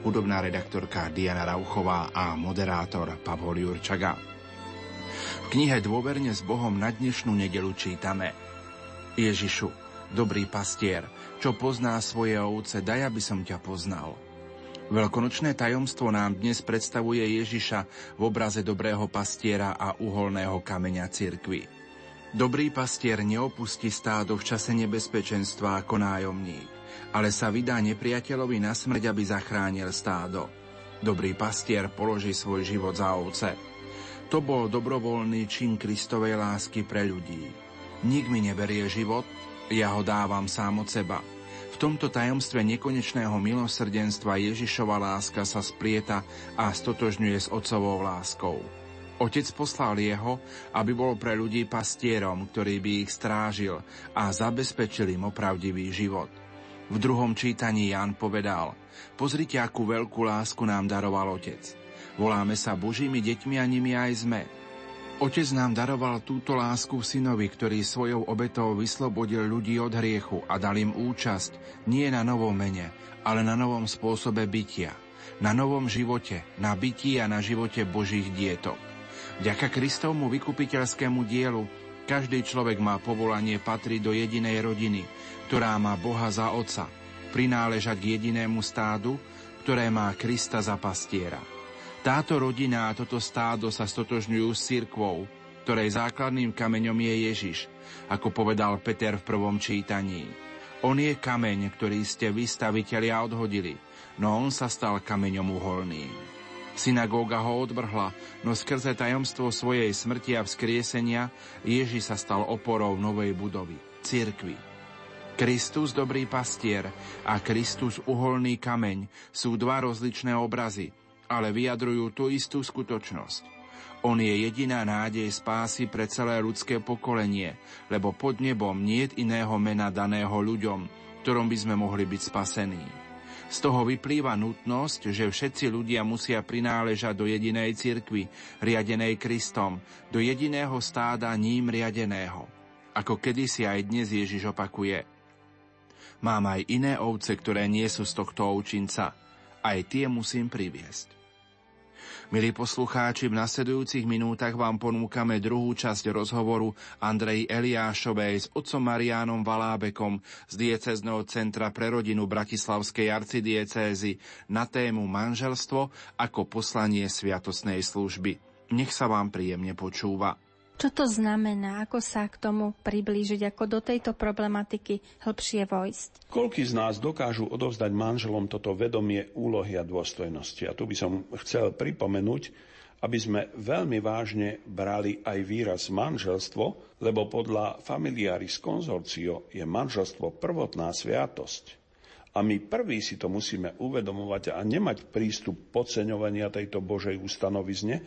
hudobná redaktorka Diana Rauchová a moderátor Pavol Jurčaga. V knihe Dôverne s Bohom na dnešnú nedelu čítame Ježišu, dobrý pastier, čo pozná svoje ovce, daj, aby som ťa poznal. Veľkonočné tajomstvo nám dnes predstavuje Ježiša v obraze dobrého pastiera a uholného kameňa cirkvy. Dobrý pastier neopustí stádo v čase nebezpečenstva ako nájomník ale sa vydá nepriateľovi na smrť, aby zachránil stádo. Dobrý pastier položí svoj život za ovce. To bol dobrovoľný čin Kristovej lásky pre ľudí. Nik mi neberie život, ja ho dávam sám od seba. V tomto tajomstve nekonečného milosrdenstva Ježišova láska sa splieta a stotožňuje s otcovou láskou. Otec poslal jeho, aby bol pre ľudí pastierom, ktorý by ich strážil a zabezpečil im opravdivý život. V druhom čítaní Jan povedal, pozrite, akú veľkú lásku nám daroval Otec. Voláme sa Božími deťmi a nimi aj sme. Otec nám daroval túto lásku synovi, ktorý svojou obetou vyslobodil ľudí od hriechu a dal im účasť nie na novom mene, ale na novom spôsobe bytia, na novom živote, na bytí a na živote Božích dietok. Vďaka Kristovmu vykupiteľskému dielu každý človek má povolanie patriť do jedinej rodiny, ktorá má Boha za Otca, prináležať k jedinému stádu, ktoré má Krista za pastiera. Táto rodina a toto stádo sa stotožňujú s cirkvou, ktorej základným kameňom je Ježiš, ako povedal Peter v prvom čítaní. On je kameň, ktorý ste vystavitelia odhodili, no on sa stal kameňom uholným. Synagóga ho odvrhla, no skrze tajomstvo svojej smrti a vzkriesenia Ježiš sa stal oporou novej budovy, cirkvi. Kristus dobrý pastier a Kristus uholný kameň sú dva rozličné obrazy, ale vyjadrujú tú istú skutočnosť. On je jediná nádej spásy pre celé ľudské pokolenie, lebo pod nebom nie iného mena daného ľuďom, ktorom by sme mohli byť spasení. Z toho vyplýva nutnosť, že všetci ľudia musia prináležať do jedinej cirkvi, riadenej Kristom, do jediného stáda ním riadeného. Ako kedysi aj dnes Ježiš opakuje – Mám aj iné ovce, ktoré nie sú z tohto ovčinca. Aj tie musím priviesť. Milí poslucháči, v nasledujúcich minútach vám ponúkame druhú časť rozhovoru Andrej Eliášovej s otcom Mariánom Valábekom z diecezného centra pre rodinu Bratislavskej arcidiecézy na tému manželstvo ako poslanie sviatosnej služby. Nech sa vám príjemne počúva. Čo to znamená? Ako sa k tomu priblížiť? Ako do tejto problematiky hĺbšie vojsť? Koľký z nás dokážu odovzdať manželom toto vedomie úlohy a dôstojnosti? A tu by som chcel pripomenúť, aby sme veľmi vážne brali aj výraz manželstvo, lebo podľa Familiaris Consortio je manželstvo prvotná sviatosť. A my prvý si to musíme uvedomovať a nemať prístup podceňovania tejto Božej ustanovizne,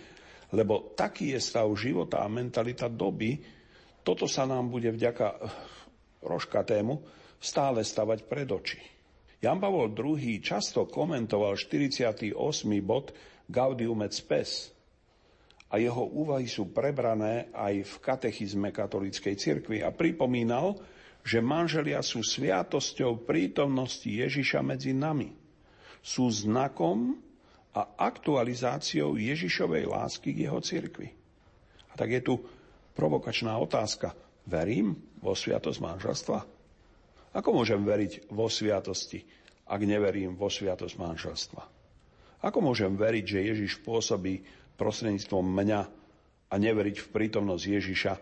lebo taký je stav života a mentalita doby, toto sa nám bude vďaka eh, rožkatému stále stavať pred oči. Jan Pavol II často komentoval 48. bod Gaudium et Spes a jeho úvahy sú prebrané aj v katechizme katolíckej cirkvi a pripomínal, že manželia sú sviatosťou prítomnosti Ježiša medzi nami. Sú znakom a aktualizáciou Ježišovej lásky k jeho cirkvi. A tak je tu provokačná otázka. Verím vo sviatosť manželstva? Ako môžem veriť vo sviatosti, ak neverím vo sviatosť manželstva? Ako môžem veriť, že Ježiš pôsobí prostredníctvom mňa a neveriť v prítomnosť Ježiša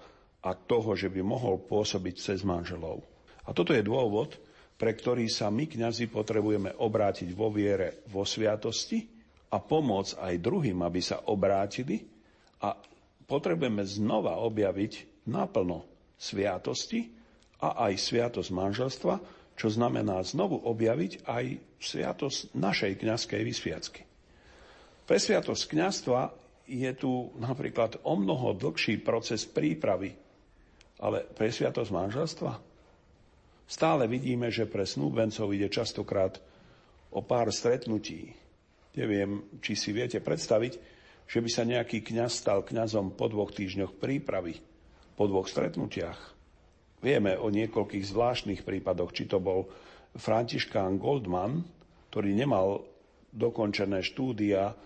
a toho, že by mohol pôsobiť cez manželov? A toto je dôvod, pre ktorý sa my, kňazi, potrebujeme obrátiť vo viere vo sviatosti a pomôcť aj druhým, aby sa obrátili a potrebujeme znova objaviť naplno sviatosti a aj sviatosť manželstva, čo znamená znovu objaviť aj sviatosť našej kňazskej vysviacky. Pre sviatosť kňazstva je tu napríklad o mnoho dlhší proces prípravy, ale pre sviatosť manželstva stále vidíme, že pre snúbencov ide častokrát o pár stretnutí, Neviem, či si viete predstaviť, že by sa nejaký kňaz stal kňazom po dvoch týždňoch prípravy, po dvoch stretnutiach. Vieme o niekoľkých zvláštnych prípadoch, či to bol Františkán Goldman, ktorý nemal dokončené štúdia,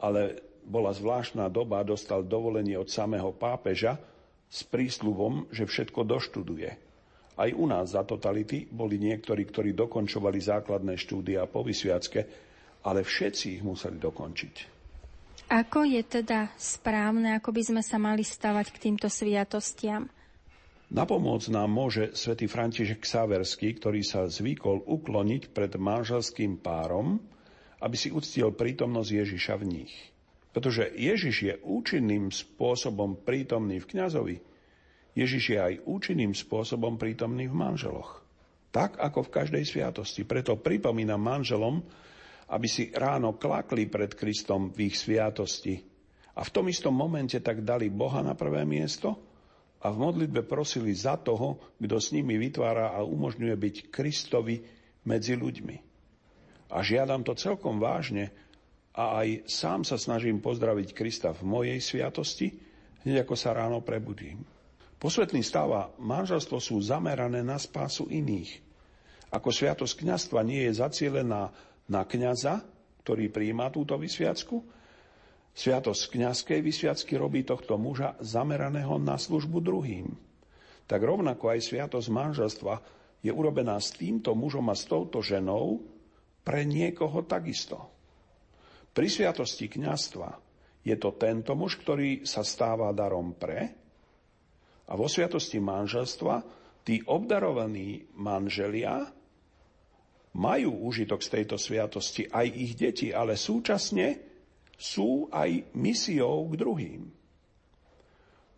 ale bola zvláštna doba, dostal dovolenie od samého pápeža s prísľubom, že všetko doštuduje. Aj u nás za totality boli niektorí, ktorí dokončovali základné štúdia po vysviacke, ale všetci ich museli dokončiť. Ako je teda správne, ako by sme sa mali stavať k týmto sviatostiam? Na pomoc nám môže svätý František Saverský, ktorý sa zvykol ukloniť pred manželským párom, aby si uctil prítomnosť Ježiša v nich. Pretože Ježiš je účinným spôsobom prítomný v kňazovi, Ježiš je aj účinným spôsobom prítomný v manželoch. Tak ako v každej sviatosti. Preto pripomínam manželom, aby si ráno klakli pred Kristom v ich sviatosti. A v tom istom momente tak dali Boha na prvé miesto a v modlitbe prosili za toho, kto s nimi vytvára a umožňuje byť Kristovi medzi ľuďmi. A žiadam to celkom vážne, a aj sám sa snažím pozdraviť Krista v mojej sviatosti, hneď ako sa ráno prebudím. Posvetný stav a manželstvo sú zamerané na spásu iných. Ako sviatosť kňastva nie je zacielená na kňaza, ktorý prijíma túto vysviacku, sviatosť kňazskej vysviacky robí tohto muža zameraného na službu druhým. Tak rovnako aj sviatosť manželstva je urobená s týmto mužom a s touto ženou pre niekoho takisto. Pri sviatosti kňastva je to tento muž, ktorý sa stáva darom pre a vo sviatosti manželstva tí obdarovaní manželia majú užitok z tejto sviatosti aj ich deti, ale súčasne sú aj misiou k druhým.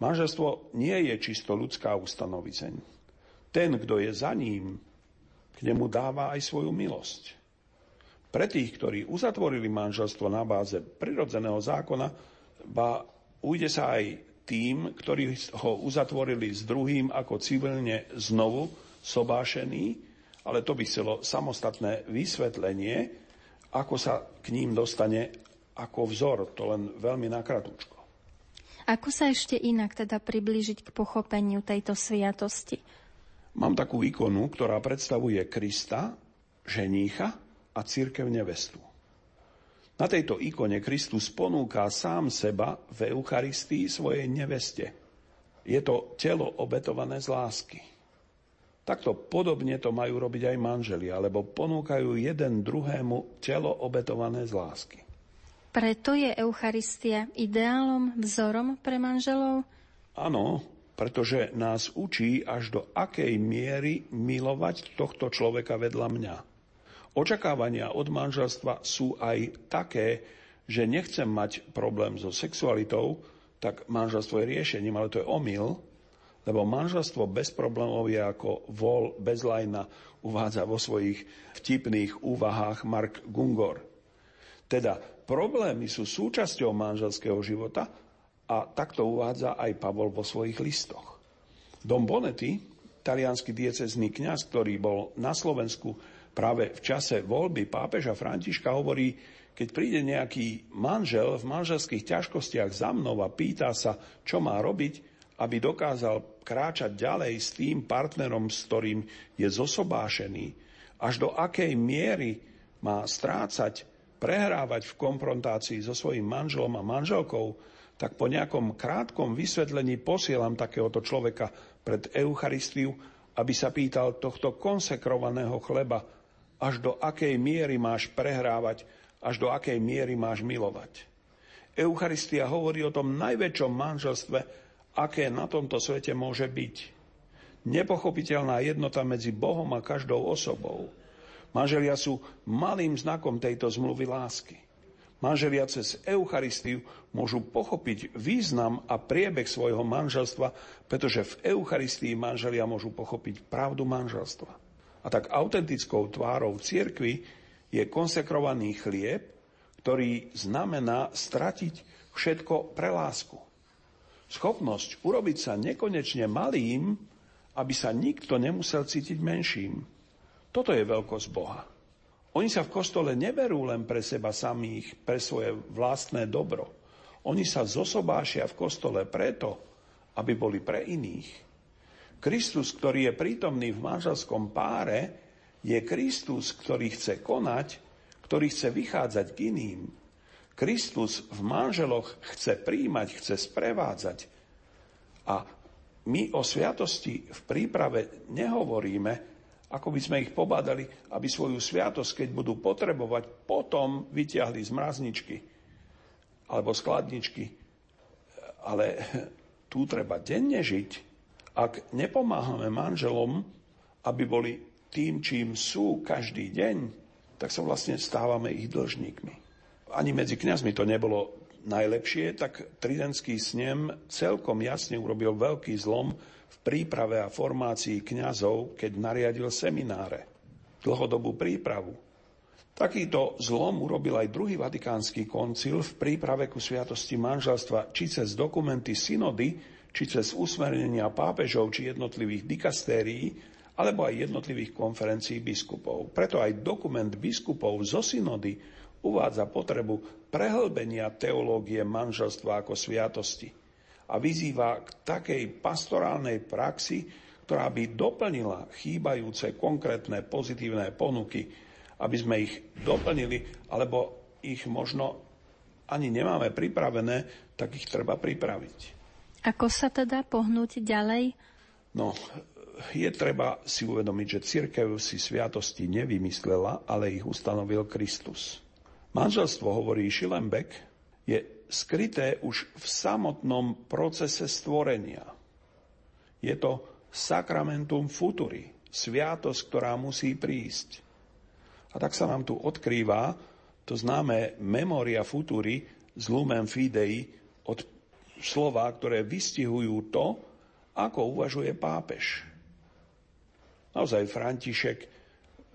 Manželstvo nie je čisto ľudská ustanovizeň. Ten, kto je za ním, k nemu dáva aj svoju milosť. Pre tých, ktorí uzatvorili manželstvo na báze prirodzeného zákona, ba ujde sa aj tým, ktorí ho uzatvorili s druhým ako civilne znovu sobášený, ale to by chcelo samostatné vysvetlenie, ako sa k ním dostane ako vzor, to len veľmi nakratučko. Ako sa ešte inak teda priblížiť k pochopeniu tejto sviatosti? Mám takú ikonu, ktorá predstavuje Krista, ženícha, a církev nevestu. Na tejto ikone Kristus ponúka sám seba v Eucharistii svojej neveste. Je to telo obetované z lásky. Takto podobne to majú robiť aj manželi, alebo ponúkajú jeden druhému telo obetované z lásky. Preto je Eucharistia ideálom, vzorom pre manželov? Áno, pretože nás učí až do akej miery milovať tohto človeka vedľa mňa. Očakávania od manželstva sú aj také, že nechcem mať problém so sexualitou, tak manželstvo je riešením, ale to je omyl, lebo manželstvo bez problémov je ako vol bez lajna, uvádza vo svojich vtipných úvahách Mark Gungor. Teda problémy sú súčasťou manželského života a takto uvádza aj Pavol vo svojich listoch. Dom Bonetti, talianský diecezný kňaz, ktorý bol na Slovensku práve v čase voľby pápeža Františka hovorí, keď príde nejaký manžel v manželských ťažkostiach za mnou a pýta sa, čo má robiť, aby dokázal kráčať ďalej s tým partnerom, s ktorým je zosobášený, až do akej miery má strácať, prehrávať v konfrontácii so svojím manželom a manželkou, tak po nejakom krátkom vysvetlení posielam takéhoto človeka pred Eucharistiu, aby sa pýtal tohto konsekrovaného chleba, až do akej miery máš prehrávať, až do akej miery máš milovať. Eucharistia hovorí o tom najväčšom manželstve, aké na tomto svete môže byť. Nepochopiteľná jednota medzi Bohom a každou osobou. Manželia sú malým znakom tejto zmluvy lásky. Manželia cez Eucharistiu môžu pochopiť význam a priebeh svojho manželstva, pretože v Eucharistii manželia môžu pochopiť pravdu manželstva. A tak autentickou tvárou cirkvi je konsekrovaný chlieb, ktorý znamená stratiť všetko pre lásku. Schopnosť urobiť sa nekonečne malým, aby sa nikto nemusel cítiť menším. Toto je veľkosť Boha. Oni sa v kostole neberú len pre seba samých, pre svoje vlastné dobro. Oni sa zosobášia v kostole preto, aby boli pre iných. Kristus, ktorý je prítomný v manželskom páre, je Kristus, ktorý chce konať, ktorý chce vychádzať k iným. Kristus v manželoch chce príjmať, chce sprevádzať. A my o sviatosti v príprave nehovoríme, ako by sme ich pobádali, aby svoju sviatosť, keď budú potrebovať, potom vyťahli z mrazničky alebo skladničky. Ale tu treba denne žiť. Ak nepomáhame manželom, aby boli tým, čím sú každý deň, tak sa vlastne stávame ich dlžníkmi. Ani medzi kňazmi to nebolo najlepšie, tak Tridentský snem celkom jasne urobil veľký zlom v príprave a formácii kňazov, keď nariadil semináre, dlhodobú prípravu. Takýto zlom urobil aj druhý vatikánsky koncil v príprave ku sviatosti manželstva, či cez dokumenty synody, či cez usmernenia pápežov či jednotlivých dikastérií, alebo aj jednotlivých konferencií biskupov. Preto aj dokument biskupov zo synody uvádza potrebu prehlbenia teológie manželstva ako sviatosti a vyzýva k takej pastorálnej praxi, ktorá by doplnila chýbajúce konkrétne pozitívne ponuky aby sme ich doplnili, alebo ich možno ani nemáme pripravené, tak ich treba pripraviť. Ako sa teda pohnúť ďalej? No, je treba si uvedomiť, že církev si sviatosti nevymyslela, ale ich ustanovil Kristus. Manželstvo, hovorí Schillenbeck, je skryté už v samotnom procese stvorenia. Je to sacramentum futuri, sviatosť, ktorá musí prísť. A tak sa nám tu odkrýva to známe memoria futuri z Lumen Fidei od slova, ktoré vystihujú to, ako uvažuje pápež. Naozaj František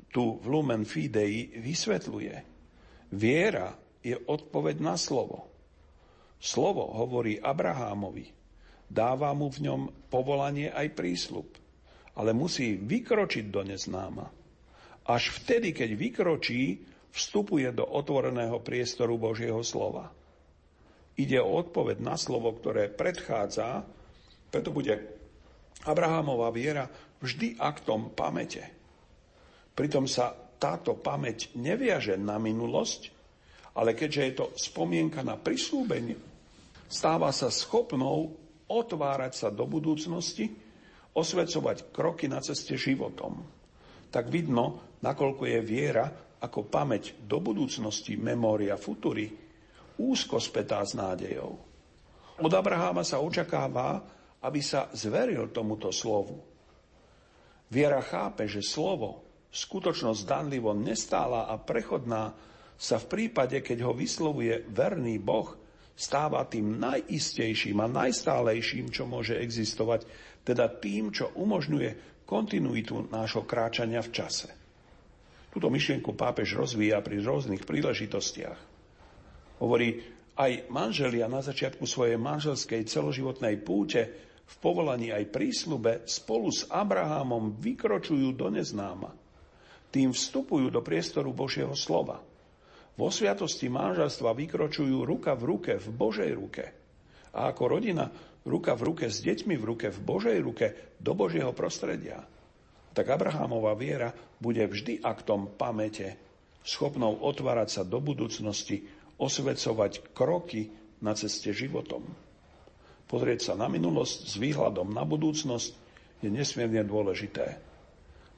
tu v Lumen Fidei vysvetľuje. Viera je odpoveď na slovo. Slovo hovorí Abrahámovi. Dáva mu v ňom povolanie aj prísľub. Ale musí vykročiť do neznáma. Až vtedy, keď vykročí, vstupuje do otvoreného priestoru Božieho slova. Ide o odpoveď na slovo, ktoré predchádza, preto bude Abrahamová viera vždy aktom pamäte. Pritom sa táto pamäť neviaže na minulosť, ale keďže je to spomienka na prislúbenie, stáva sa schopnou otvárať sa do budúcnosti, osvecovať kroky na ceste životom. Tak vidno, nakoľko je viera ako pamäť do budúcnosti, memória futuri, úzko spätá s nádejou. Od Abraháma sa očakáva, aby sa zveril tomuto slovu. Viera chápe, že slovo, skutočnosť danlivo nestála a prechodná, sa v prípade, keď ho vyslovuje verný Boh, stáva tým najistejším a najstálejším, čo môže existovať, teda tým, čo umožňuje kontinuitu nášho kráčania v čase. Túto myšlienku pápež rozvíja pri rôznych príležitostiach. Hovorí, aj manželia na začiatku svojej manželskej celoživotnej púte v povolaní aj prísľube spolu s Abrahamom vykročujú do neznáma. Tým vstupujú do priestoru Božieho slova. Vo sviatosti manželstva vykročujú ruka v ruke v Božej ruke. A ako rodina ruka v ruke s deťmi v ruke v Božej ruke do Božieho prostredia tak Abrahámová viera bude vždy aktom pamäte, schopnou otvárať sa do budúcnosti, osvecovať kroky na ceste životom. Pozrieť sa na minulosť s výhľadom na budúcnosť je nesmierne dôležité.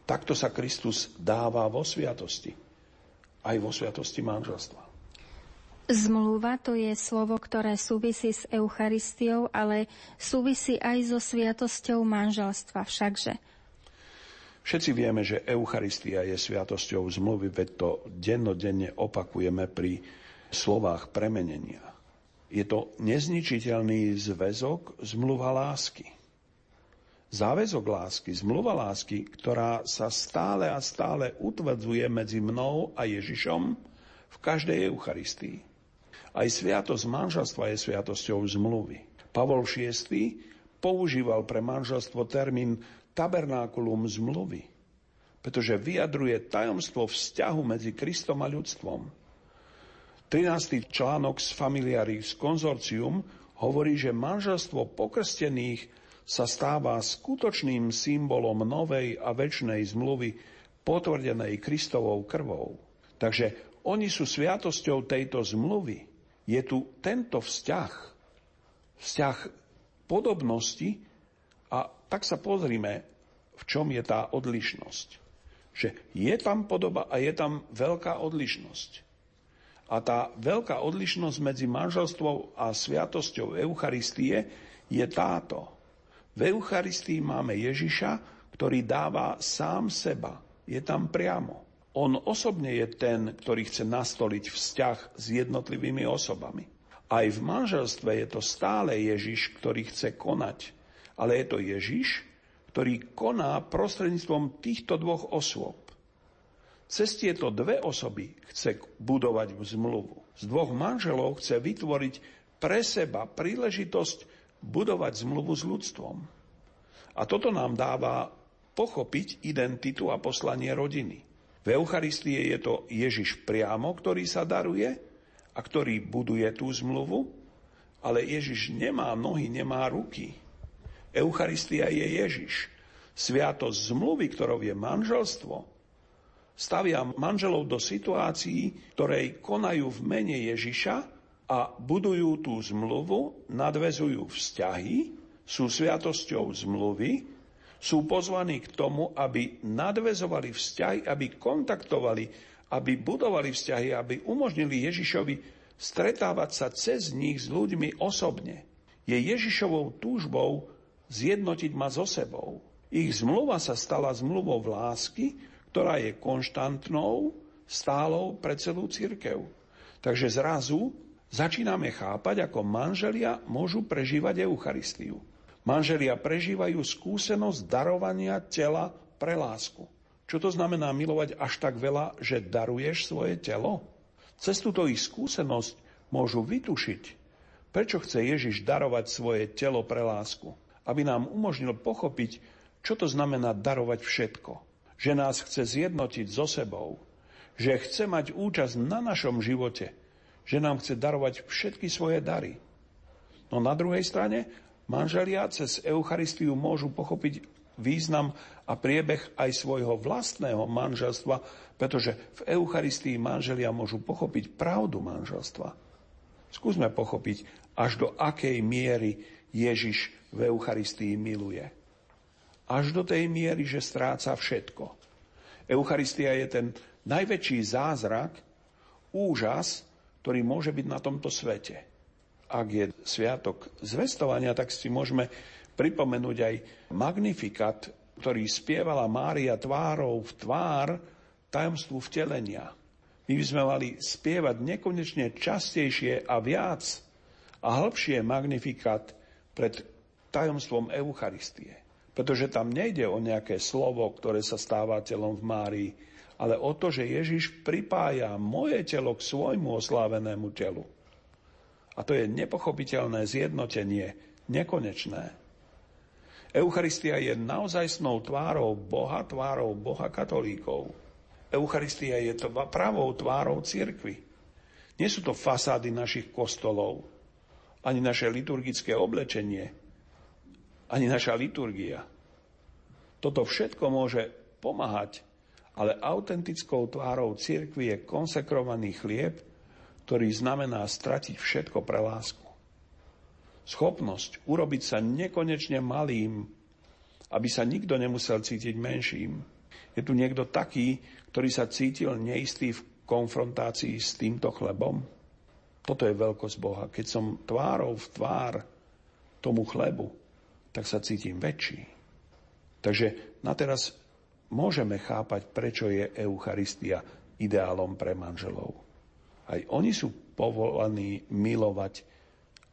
Takto sa Kristus dáva vo sviatosti, aj vo sviatosti manželstva. Zmluva to je slovo, ktoré súvisí s Eucharistiou, ale súvisí aj so sviatosťou manželstva všakže. Všetci vieme, že Eucharistia je sviatosťou zmluvy, veď to dennodenne opakujeme pri slovách premenenia. Je to nezničiteľný zväzok zmluva lásky. Záväzok lásky, zmluva lásky, ktorá sa stále a stále utvrdzuje medzi mnou a Ježišom v každej Eucharistii. Aj sviatosť manželstva je sviatosťou zmluvy. Pavol VI používal pre manželstvo termín tabernákulum zmluvy, pretože vyjadruje tajomstvo vzťahu medzi Kristom a ľudstvom. 13. článok z Familiaris Consortium hovorí, že manželstvo pokrstených sa stáva skutočným symbolom novej a väčšnej zmluvy potvrdenej Kristovou krvou. Takže oni sú sviatosťou tejto zmluvy, je tu tento vzťah, vzťah podobnosti a tak sa pozrime, v čom je tá odlišnosť. Že je tam podoba a je tam veľká odlišnosť. A tá veľká odlišnosť medzi manželstvom a sviatosťou Eucharistie je táto. V Eucharistii máme Ježiša, ktorý dáva sám seba. Je tam priamo. On osobne je ten, ktorý chce nastoliť vzťah s jednotlivými osobami. Aj v manželstve je to stále Ježiš, ktorý chce konať. Ale je to Ježiš, ktorý koná prostredníctvom týchto dvoch osôb. Cez tieto dve osoby chce budovať zmluvu. Z dvoch manželov chce vytvoriť pre seba príležitosť budovať zmluvu s ľudstvom. A toto nám dáva pochopiť identitu a poslanie rodiny. V Eucharistii je to Ježiš priamo, ktorý sa daruje a ktorý buduje tú zmluvu, ale Ježiš nemá nohy, nemá ruky. Eucharistia je Ježiš. Sviatosť zmluvy, ktorou je manželstvo, stavia manželov do situácií, ktorej konajú v mene Ježiša a budujú tú zmluvu, nadvezujú vzťahy, sú sviatosťou zmluvy, sú pozvaní k tomu, aby nadvezovali vzťahy, aby kontaktovali, aby budovali vzťahy, aby umožnili Ježišovi stretávať sa cez nich s ľuďmi osobne. Je Ježišovou túžbou zjednotiť ma so sebou. Ich zmluva sa stala zmluvou lásky, ktorá je konštantnou, stálou pre celú církev. Takže zrazu začíname chápať, ako manželia môžu prežívať Eucharistiu. Manželia prežívajú skúsenosť darovania tela pre lásku. Čo to znamená milovať až tak veľa, že daruješ svoje telo? Cez túto ich skúsenosť môžu vytušiť, prečo chce Ježiš darovať svoje telo pre lásku. Aby nám umožnil pochopiť, čo to znamená darovať všetko že nás chce zjednotiť so sebou, že chce mať účasť na našom živote, že nám chce darovať všetky svoje dary. No na druhej strane, manželia cez Eucharistiu môžu pochopiť význam a priebeh aj svojho vlastného manželstva, pretože v Eucharistii manželia môžu pochopiť pravdu manželstva. Skúsme pochopiť, až do akej miery Ježiš v Eucharistii miluje až do tej miery, že stráca všetko. Eucharistia je ten najväčší zázrak, úžas, ktorý môže byť na tomto svete. Ak je sviatok zvestovania, tak si môžeme pripomenúť aj magnifikat, ktorý spievala Mária tvárou v tvár tajomstvu vtelenia. My by sme mali spievať nekonečne častejšie a viac a hĺbšie magnifikat pred tajomstvom Eucharistie. Pretože tam nejde o nejaké slovo, ktoré sa stáva telom v Márii, ale o to, že Ježiš pripája moje telo k svojmu oslávenému telu. A to je nepochopiteľné zjednotenie, nekonečné. Eucharistia je naozajstnou tvárou Boha, tvárou Boha katolíkov. Eucharistia je to pravou tvárou cirkvy. Nie sú to fasády našich kostolov, ani naše liturgické oblečenie, ani naša liturgia. Toto všetko môže pomáhať, ale autentickou tvárou cirkvi je konsekrovaný chlieb, ktorý znamená stratiť všetko pre lásku. Schopnosť urobiť sa nekonečne malým, aby sa nikto nemusel cítiť menším. Je tu niekto taký, ktorý sa cítil neistý v konfrontácii s týmto chlebom? Toto je veľkosť Boha. Keď som tvárou v tvár tomu chlebu, tak sa cítim väčší. Takže na teraz môžeme chápať, prečo je Eucharistia ideálom pre manželov. Aj oni sú povolaní milovať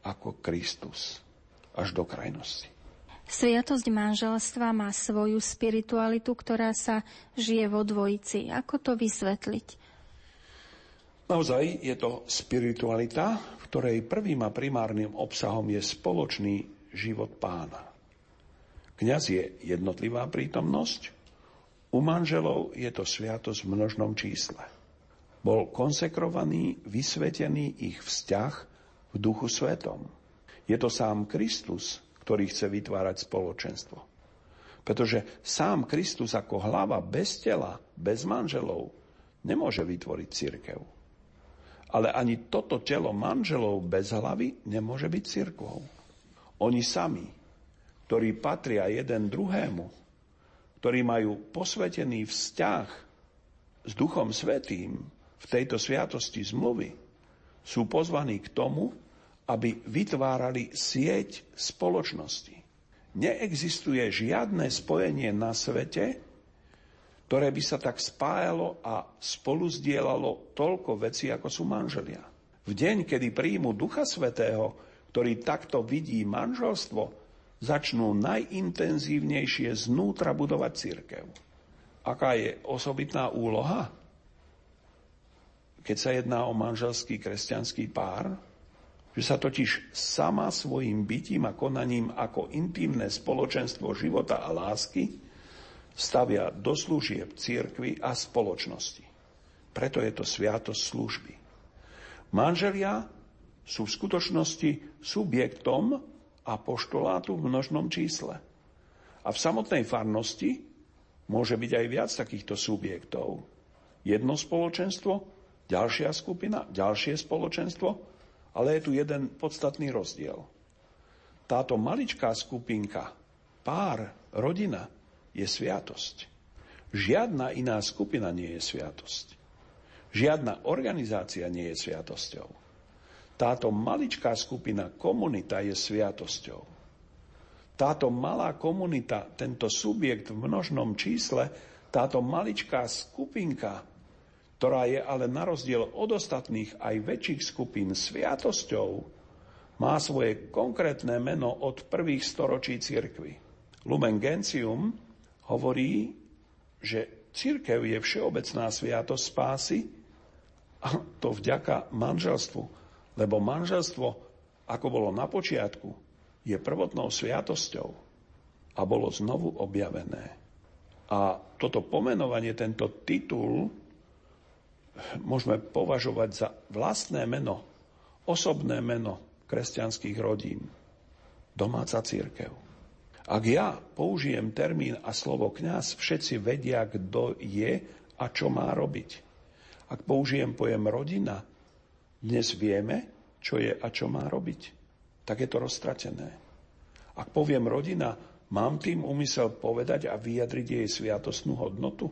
ako Kristus až do krajnosti. Sviatosť manželstva má svoju spiritualitu, ktorá sa žije vo dvojici. Ako to vysvetliť? Naozaj je to spiritualita, v ktorej prvým a primárnym obsahom je spoločný život pána. Kňaz je jednotlivá prítomnosť, u manželov je to sviatosť v množnom čísle. Bol konsekrovaný, vysvetený ich vzťah v duchu svetom. Je to sám Kristus, ktorý chce vytvárať spoločenstvo. Pretože sám Kristus ako hlava bez tela, bez manželov, nemôže vytvoriť církev. Ale ani toto telo manželov bez hlavy nemôže byť cirkvou. Oni sami, ktorí patria jeden druhému, ktorí majú posvetený vzťah s Duchom Svetým v tejto sviatosti zmluvy, sú pozvaní k tomu, aby vytvárali sieť spoločnosti. Neexistuje žiadne spojenie na svete, ktoré by sa tak spájalo a spolu zdieľalo toľko vecí, ako sú manželia. V deň, kedy príjmu Ducha Svetého, ktorý takto vidí manželstvo, začnú najintenzívnejšie znútra budovať církev. Aká je osobitná úloha? Keď sa jedná o manželský kresťanský pár, že sa totiž sama svojim bytím a konaním ako intimné spoločenstvo života a lásky stavia do služieb církvy a spoločnosti. Preto je to sviatosť služby. Manželia sú v skutočnosti subjektom apoštolátu v množnom čísle. A v samotnej farnosti môže byť aj viac takýchto subjektov. Jedno spoločenstvo, ďalšia skupina, ďalšie spoločenstvo, ale je tu jeden podstatný rozdiel. Táto maličká skupinka, pár, rodina, je sviatosť. Žiadna iná skupina nie je sviatosť. Žiadna organizácia nie je sviatosťou. Táto maličká skupina, komunita je sviatosťou. Táto malá komunita, tento subjekt v množnom čísle, táto maličká skupinka, ktorá je ale na rozdiel od ostatných aj väčších skupín sviatosťou, má svoje konkrétne meno od prvých storočí cirkvy. Lumen Gentium hovorí, že církev je všeobecná sviatosť spásy a to vďaka manželstvu. Lebo manželstvo, ako bolo na počiatku, je prvotnou sviatosťou a bolo znovu objavené. A toto pomenovanie, tento titul môžeme považovať za vlastné meno, osobné meno kresťanských rodín. Domáca církev. Ak ja použijem termín a slovo kňaz, všetci vedia, kto je a čo má robiť. Ak použijem pojem rodina, dnes vieme, čo je a čo má robiť. Tak je to roztratené. Ak poviem rodina, mám tým úmysel povedať a vyjadriť jej sviatostnú hodnotu?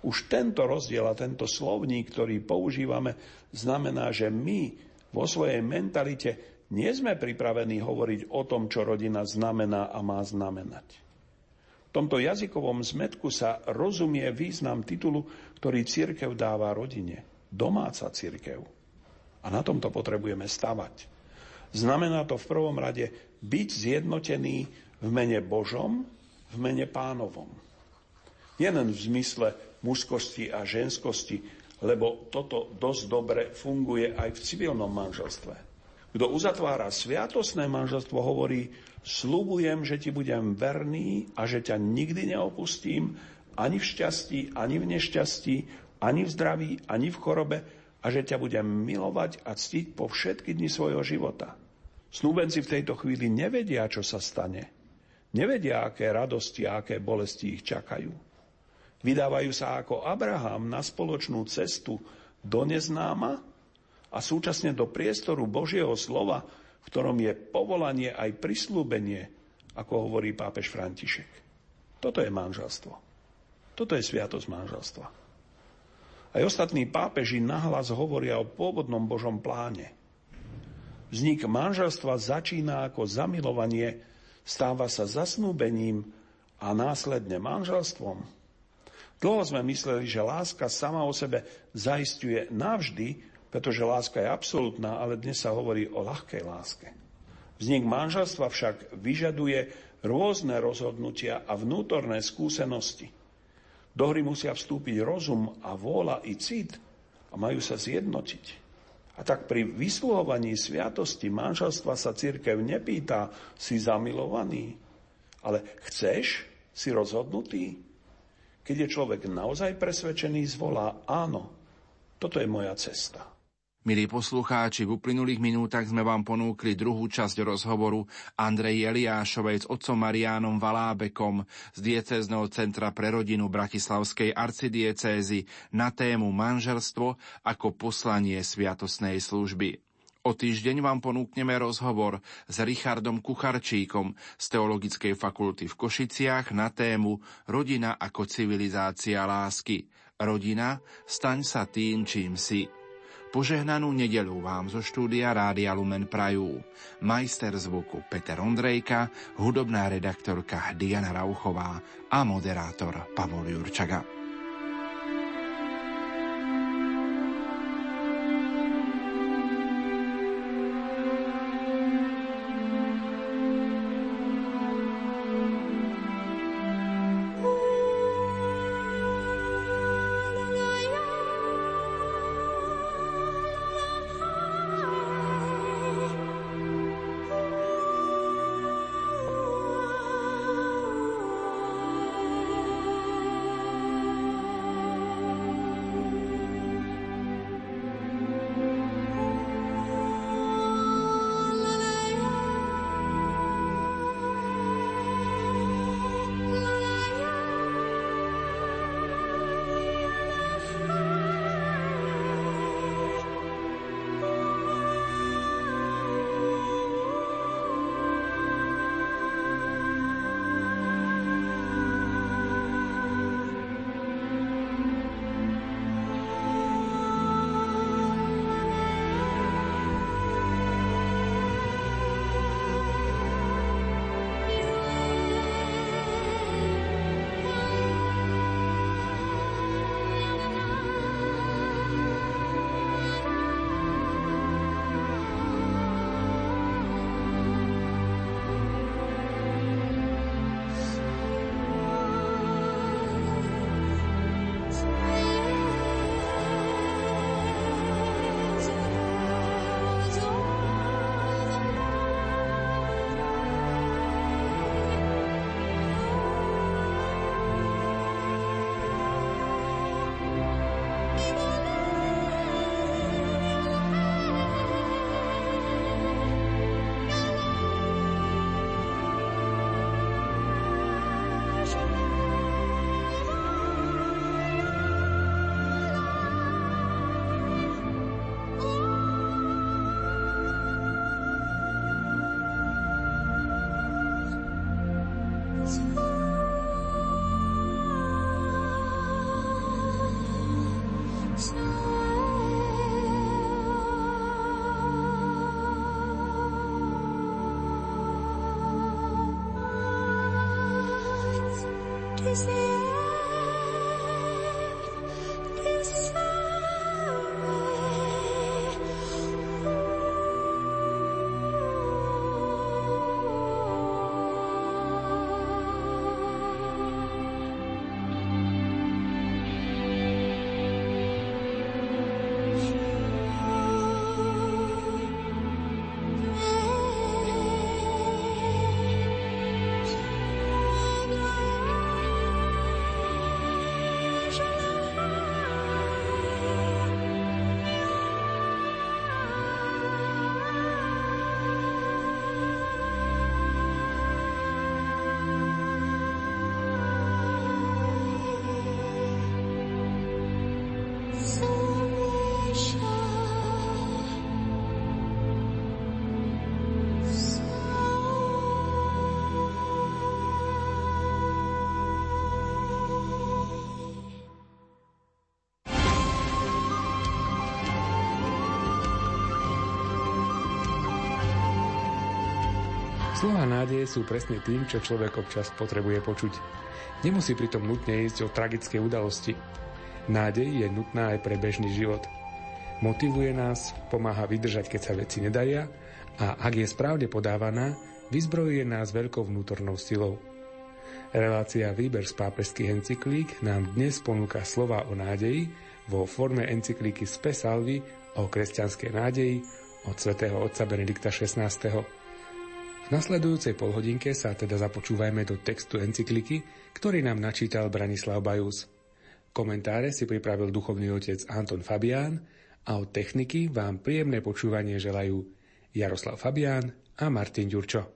Už tento rozdiel a tento slovník, ktorý používame, znamená, že my vo svojej mentalite nie sme pripravení hovoriť o tom, čo rodina znamená a má znamenať. V tomto jazykovom zmetku sa rozumie význam titulu, ktorý církev dáva rodine. Domáca církev. A na tomto potrebujeme stavať. Znamená to v prvom rade byť zjednotený v mene Božom, v mene pánovom. Nielen v zmysle mužskosti a ženskosti, lebo toto dosť dobre funguje aj v civilnom manželstve. Kto uzatvára sviatosné manželstvo, hovorí, slubujem, že ti budem verný a že ťa nikdy neopustím, ani v šťastí, ani v nešťastí, ani v zdraví, ani v chorobe a že ťa budem milovať a ctiť po všetky dni svojho života. Snúbenci v tejto chvíli nevedia, čo sa stane. Nevedia, aké radosti a aké bolesti ich čakajú. Vydávajú sa ako Abraham na spoločnú cestu do neznáma a súčasne do priestoru Božieho slova, v ktorom je povolanie aj prislúbenie, ako hovorí pápež František. Toto je manželstvo. Toto je sviatosť manželstva. Aj ostatní pápeži nahlas hovoria o pôvodnom Božom pláne. Vznik manželstva začína ako zamilovanie, stáva sa zasnúbením a následne manželstvom. Dlho sme mysleli, že láska sama o sebe zaistuje navždy pretože láska je absolútna, ale dnes sa hovorí o ľahkej láske. Vznik manželstva však vyžaduje rôzne rozhodnutia a vnútorné skúsenosti. Do hry musia vstúpiť rozum a vôľa i cit a majú sa zjednotiť. A tak pri vysluhovaní sviatosti manželstva sa církev nepýta, si zamilovaný, ale chceš, si rozhodnutý? Keď je človek naozaj presvedčený, zvolá áno, toto je moja cesta. Milí poslucháči, v uplynulých minútach sme vám ponúkli druhú časť rozhovoru Andrej Eliášovej s otcom Mariánom Valábekom z diecézneho centra pre rodinu Bratislavskej arcidiecézy na tému manželstvo ako poslanie sviatosnej služby. O týždeň vám ponúkneme rozhovor s Richardom Kucharčíkom z Teologickej fakulty v Košiciach na tému Rodina ako civilizácia lásky. Rodina, staň sa tým, čím si. Požehnanú nedelu vám zo štúdia Rádia Lumen Prajú. Majster zvuku Peter Ondrejka, hudobná redaktorka Diana Rauchová a moderátor Pavol Jurčaga. Slova nádeje sú presne tým, čo človek občas potrebuje počuť. Nemusí pritom nutne ísť o tragické udalosti. Nádej je nutná aj pre bežný život. Motivuje nás, pomáha vydržať, keď sa veci nedaria a ak je správne podávaná, vyzbrojuje nás veľkou vnútornou silou. Relácia Výber z pápežských encyklík nám dnes ponúka slova o nádeji vo forme encyklíky Spesalvy o kresťanskej nádeji od svätého otca Benedikta XVI. Nasledujúcej polhodinke sa teda započúvajme do textu encykliky, ktorý nám načítal Branislav Bajus. Komentáre si pripravil duchovný otec Anton Fabián a od techniky vám príjemné počúvanie želajú Jaroslav Fabián a Martin Ďurčo.